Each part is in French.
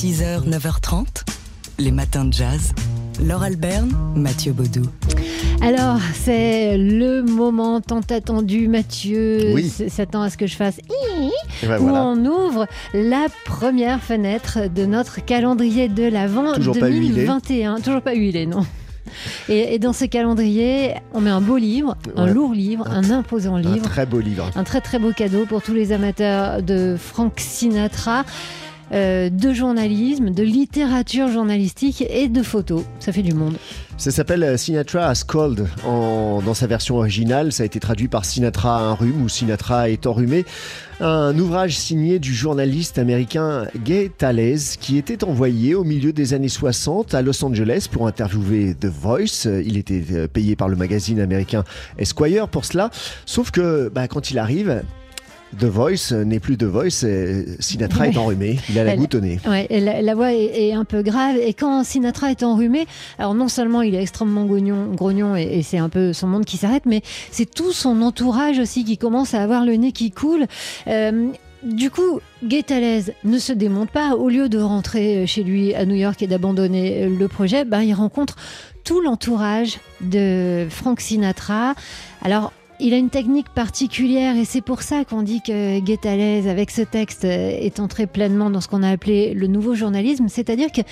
6h, 9h30, les matins de jazz. Laure Alberne, Mathieu Baudou. Alors, c'est le moment tant attendu, Mathieu Oui. s'attend à ce que je fasse ben où voilà. on ouvre la première fenêtre de notre calendrier de l'Avent Toujours pas huilé. 2021. Toujours pas huilé, non. Et, et dans ce calendrier, on met un beau livre, un Ouais. lourd livre, Un un, imposant Un livre, très beau livre. un très très beau cadeau pour tous les amateurs de Frank Sinatra. Euh, de journalisme, de littérature journalistique et de photos. Ça fait du monde. Ça s'appelle euh, Sinatra as Cold en, dans sa version originale. Ça a été traduit par Sinatra a un rhume ou Sinatra est enrhumé. Un ouvrage signé du journaliste américain Gay Tales qui était envoyé au milieu des années 60 à Los Angeles pour interviewer The Voice. Il était euh, payé par le magazine américain Esquire pour cela. Sauf que bah, quand il arrive, The Voice n'est plus The Voice. euh, Sinatra est enrhumé. Il a la goutte au nez. Ouais, la, la voix est, est un peu grave. Et quand Sinatra est enrhumé, alors non seulement il est extrêmement grognon, grognon et, et c'est un peu son monde qui s'arrête, mais c'est tout son entourage aussi qui commence à avoir le nez qui coule. Euh, du coup, Gay Talez ne se démonte pas. Au lieu de rentrer chez lui à New York et d'abandonner le projet, ben, il rencontre tout l'entourage de Frank Sinatra. Alors, il a une technique particulière et c'est pour ça qu'on dit que Gay Talez, avec ce texte, est entré pleinement dans ce qu'on a appelé le nouveau journalisme. C'est-à-dire qu'il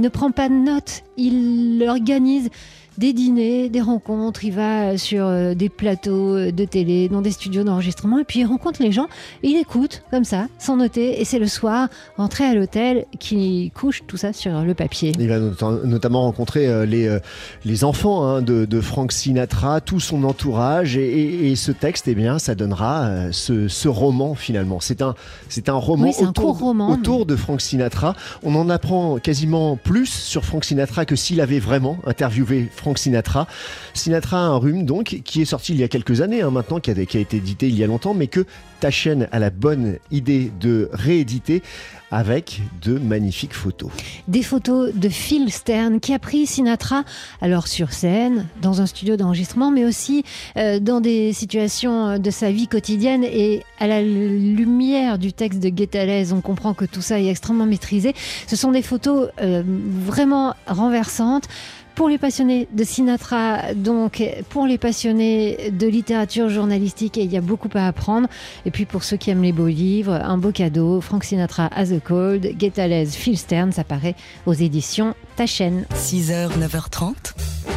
ne prend pas de notes, il organise des dîners, des rencontres, il va sur euh, des plateaux euh, de télé, dans des studios d'enregistrement, et puis il rencontre les gens, et il écoute comme ça, sans noter, et c'est le soir, rentré à l'hôtel, qui couche tout ça sur le papier. Il va not- notamment rencontrer euh, les, euh, les enfants hein, de, de Frank Sinatra, tout son entourage, et, et- et ce texte, eh bien, ça donnera euh, ce, ce roman finalement. C'est un, c'est un roman, Oui, c'est un autour, court roman, autour de Frank Sinatra. On en apprend quasiment plus sur Frank Sinatra que s'il avait vraiment interviewé Frank Sinatra. Sinatra a un rhume, donc, qui est sorti il y a quelques années hein, maintenant, qui a, été édité il y a longtemps, mais que ta chaîne a la bonne idée de rééditer avec de magnifiques photos. des photos de Phil Stern qui a pris Sinatra? Alors sur scène, dans un studio d'enregistrement, mais aussi euh, dans des situations de sa vie quotidienne et à la lumière du texte de Guetalez, on comprend que tout ça est extrêmement maîtrisé. Ce sont des photos euh, vraiment renversantes. Pour les passionnés de Sinatra, donc pour les passionnés de littérature journalistique, il y a beaucoup à apprendre. Et puis pour ceux qui aiment les beaux livres, un beau cadeau, Frank Sinatra As a Cold, Guetalez, Phil Stern, ça paraît aux éditions Ta chaîne. 6h, 9h30,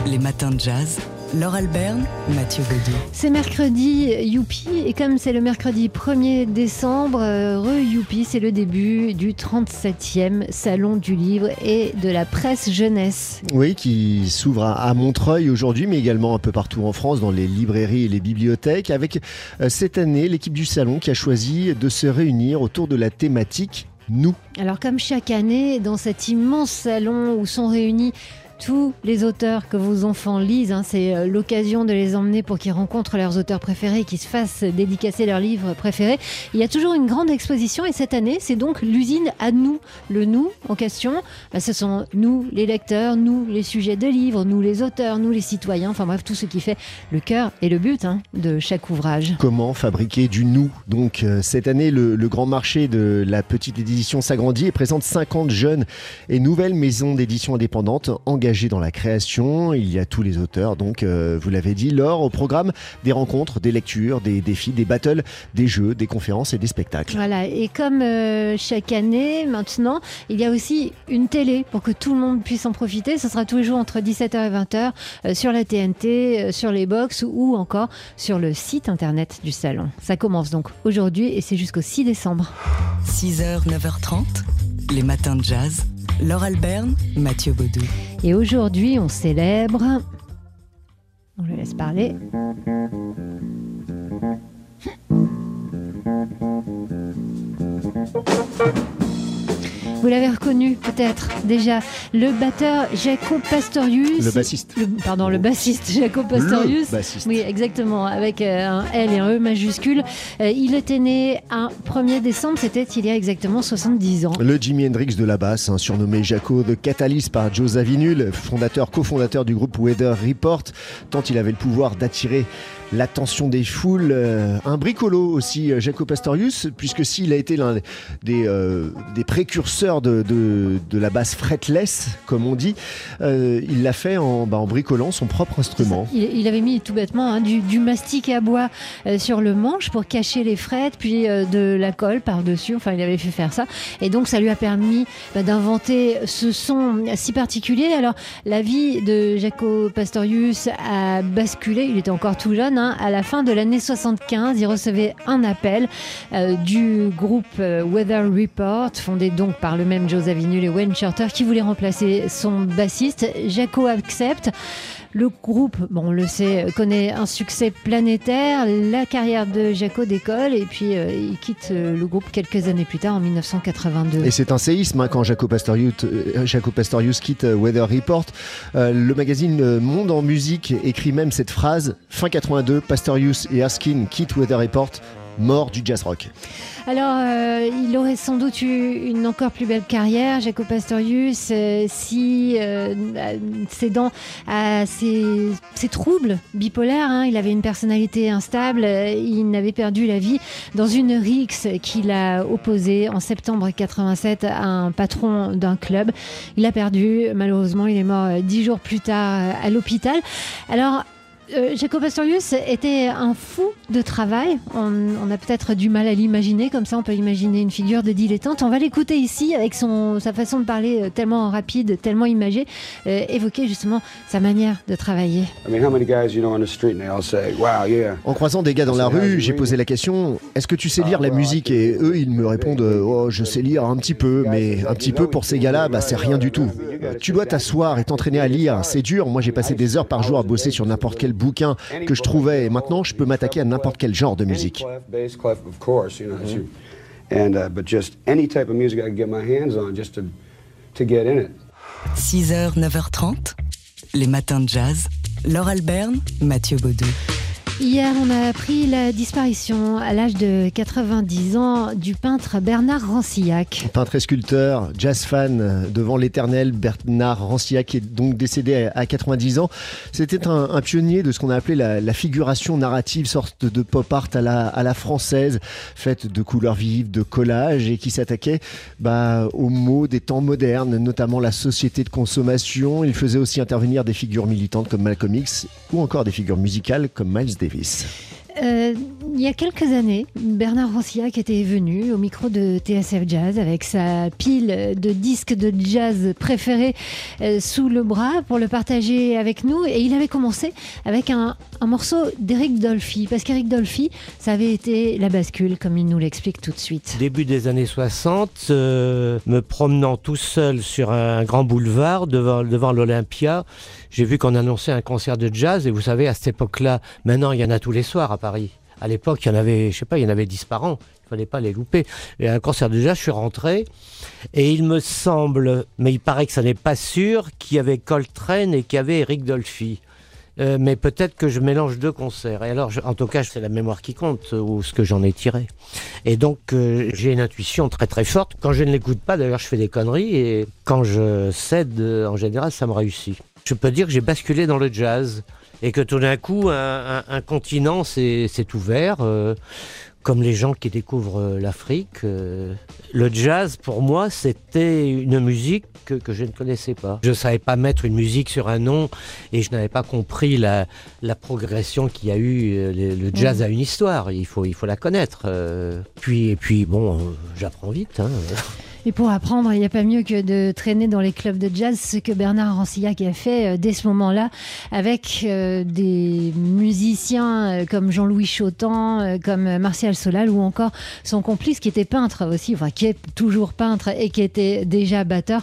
les matins de jazz. Laure Alberne, Mathieu Baudou. C'est mercredi, youpi, et comme c'est le mercredi 1er décembre, euh, re-youpi, c'est le début du 37e Salon du Livre et de la Presse Jeunesse. Oui, qui s'ouvre à, à Montreuil aujourd'hui, mais également un peu partout en France, dans les librairies et les bibliothèques, avec euh, cette année l'équipe du salon qui a choisi de se réunir autour de la thématique nous. Alors comme chaque année, dans cet immense salon où sont réunis tous les auteurs que vos enfants lisent, hein, c'est euh, l'occasion de les emmener pour qu'ils rencontrent leurs auteurs préférés, qu'ils se fassent dédicacer leurs livres préférés. Il y a toujours une grande exposition et cette année, c'est donc l'usine à nous. Le nous en question, bah, ce sont nous les lecteurs, nous les sujets de livres, nous les auteurs, nous les citoyens, enfin bref, tout ce qui fait le cœur et le but hein, de chaque ouvrage. Comment fabriquer du nous? Donc euh, cette année, le, le grand marché de la petite édition s'agrandit et présente 50 jeunes et nouvelles maisons d'édition indépendantes engagées dans la création. Il y a tous les auteurs, donc euh, vous l'avez dit, lors au programme des rencontres, des lectures, des défis, des battles, des jeux, des conférences et des spectacles. Voilà, et comme euh, chaque année maintenant, il y a aussi une télé pour que tout le monde puisse en profiter. Ce sera tous les jours entre 17h et 20h euh, sur la TNT, euh, sur les box ou encore sur le site internet du salon. Ça commence donc aujourd'hui et c'est jusqu'au 6 décembre. 6h, 9h30, les matins de jazz. Laure Alberne, Mathieu Baudou. Et aujourd'hui, on célèbre. On le laisse parler. Vous l'avez reconnu peut-être déjà, le batteur Jaco Pastorius. Le bassiste. Le- pardon, le bassiste Jaco Pastorius. Le bassiste. Oui, exactement, avec euh, un L et un E majuscule. Euh, il était né un 1er décembre, c'était il y a exactement 70 ans. Le Jimi Hendrix de la basse, hein, surnommé Jaco de Catalyst par Joe Zawinul, fondateur, cofondateur du groupe Weather Report, tant il avait le pouvoir d'attirer l'attention des foules. Euh, un bricolo aussi, Jaco Pastorius, puisque s'il a été l'un des, euh, des précurseurs de, de, de la basse fretless, comme on dit, euh, il l'a fait en, bah, en, bricolant son propre instrument. Il, il, avait mis tout bêtement hein, du, du, mastic à bois euh, sur le manche pour cacher les frettes, puis euh, de la colle par-dessus. Enfin, il avait fait faire ça. Et donc, ça lui a permis bah, d'inventer ce son si particulier. Alors, la vie de Jaco Pastorius a basculé. Il était encore tout jeune. Hein, à la fin de l'année 75, il recevait un appel du groupe Weather Report, fondé donc par le même Joe Zawinul et Wayne Shorter, qui voulait remplacer son bassiste. Jaco accepte. Le groupe, bon, on le sait, connaît un succès planétaire. La carrière de Jaco décolle et puis euh, il quitte le groupe quelques années plus tard, en 1982. Et c'est un séisme hein, quand Jaco Pastorius, euh, Pastorius quitte Weather Report. Euh, le magazine Monde en musique écrit même cette phrase fin 82, Pastorius et Askin quittent Weather Report mort du jazz rock. Alors, euh, il aurait sans doute eu une encore plus belle carrière, Jaco Pastorius, euh, si euh, cédant à ses, troubles bipolaires, hein, il avait une personnalité instable, il n'avait perdu la vie dans une rixe qu'il a opposée en septembre 87 à un patron d'un club. Il a perdu, malheureusement, il est mort dix jours plus tard à l'hôpital. Alors, euh, Jaco Pastorius était un fou de travail. On, on a peut-être du mal à l'imaginer, comme ça on peut imaginer une figure de dilettante. On va l'écouter ici avec son, sa façon de parler euh, tellement rapide, tellement imagée, euh, évoquer justement sa manière de travailler. En croisant des gars dans la rue, j'ai posé la question est-ce que tu sais lire la musique? Et eux, ils me répondent oh, je sais lire un petit peu, mais un petit peu pour ces gars-là, bah, c'est rien du tout. Tu dois t'asseoir et t'entraîner à lire. C'est dur. Moi, j'ai passé des heures par jour à bosser sur n'importe quel bouquin que je trouvais et maintenant je peux m'attaquer à n'importe quel genre de musique. And, but just any type of music I can get my hands on just to, to get in it. 6h, 9h30, les matins de jazz. Laure Alberne, Mathieu Baudou. Hier, on a appris la disparition à l'âge de 90 ans du peintre Bernard Rancillac. Peintre et sculpteur, jazz fan devant l'éternel Bernard Rancillac est donc décédé à 90 ans. C'était un, pionnier de ce qu'on a appelé la, figuration narrative, sorte de pop art à la, à la française, faite de couleurs vives, de collages et qui s'attaquait bah, aux mots des temps modernes, notamment la société de consommation. Il faisait aussi intervenir des figures militantes comme Malcolm X ou encore des figures musicales comme Miles Davis. Euh, il y a quelques années, Bernard Rancillac était venu au micro de TSF Jazz avec sa pile de disques de jazz préférés euh, sous le bras pour le partager avec nous. Et il avait commencé avec un, morceau d'Eric Dolphy, parce qu'Eric Dolphy, ça avait été la bascule, comme il nous l'explique tout de suite. Début des années 60, euh, me promenant tout seul sur un grand boulevard devant l'Olympia, j'ai vu qu'on annonçait un concert de jazz. Et vous savez, à cette époque-là, maintenant, il y en a tous les soirs à Paris. À l'époque, il y en avait, je sais pas, il y en avait 10 par an. Il fallait pas les louper. Et un concert de jazz, je suis rentré. Et il me semble, mais il paraît que ça n'est pas sûr, qu'il y avait Coltrane et qu'il y avait Eric Dolphy. Euh, mais peut-être que je mélange deux concerts. Et alors, en tout cas, c'est la mémoire qui compte, ou ce que j'en ai tiré. Et donc, euh, j'ai une intuition très très forte. Quand je ne l'écoute pas, d'ailleurs, je fais des conneries. Et quand je cède, en général, ça me réussit je peux dire que j'ai basculé dans le jazz et que tout d'un coup, un, un, un continent s'est ouvert, euh, comme les gens qui découvrent euh, l'Afrique. Euh, le jazz, pour moi, c'était une musique que, que, je ne connaissais pas. Je ne savais pas mettre une musique sur un nom et je n'avais pas compris la, la progression qu'il y a eu. Euh, Le, le jazz mmh. a une histoire, il faut, il faut la connaître. Euh, puis, et puis, bon, j'apprends vite. Hein. Et pour apprendre, il n'y a pas mieux que de traîner dans les clubs de jazz, ce que Bernard Rancillac a fait euh, dès ce moment-là, avec euh, des musiciens euh, comme Jean-Louis Chotan, comme Martial Solal, ou encore son complice qui était peintre aussi, enfin qui est toujours peintre et qui était déjà batteur,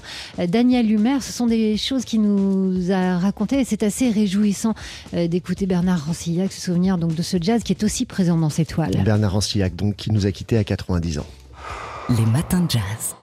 Daniel Humer. Ce sont des choses qu'il nous a racontées et c'est assez réjouissant d'écouter Bernard Rancillac se souvenir donc de ce jazz qui est aussi présent dans ses toiles. Bernard Rancillac, donc qui nous a quittés à 90 ans. Les matins de jazz.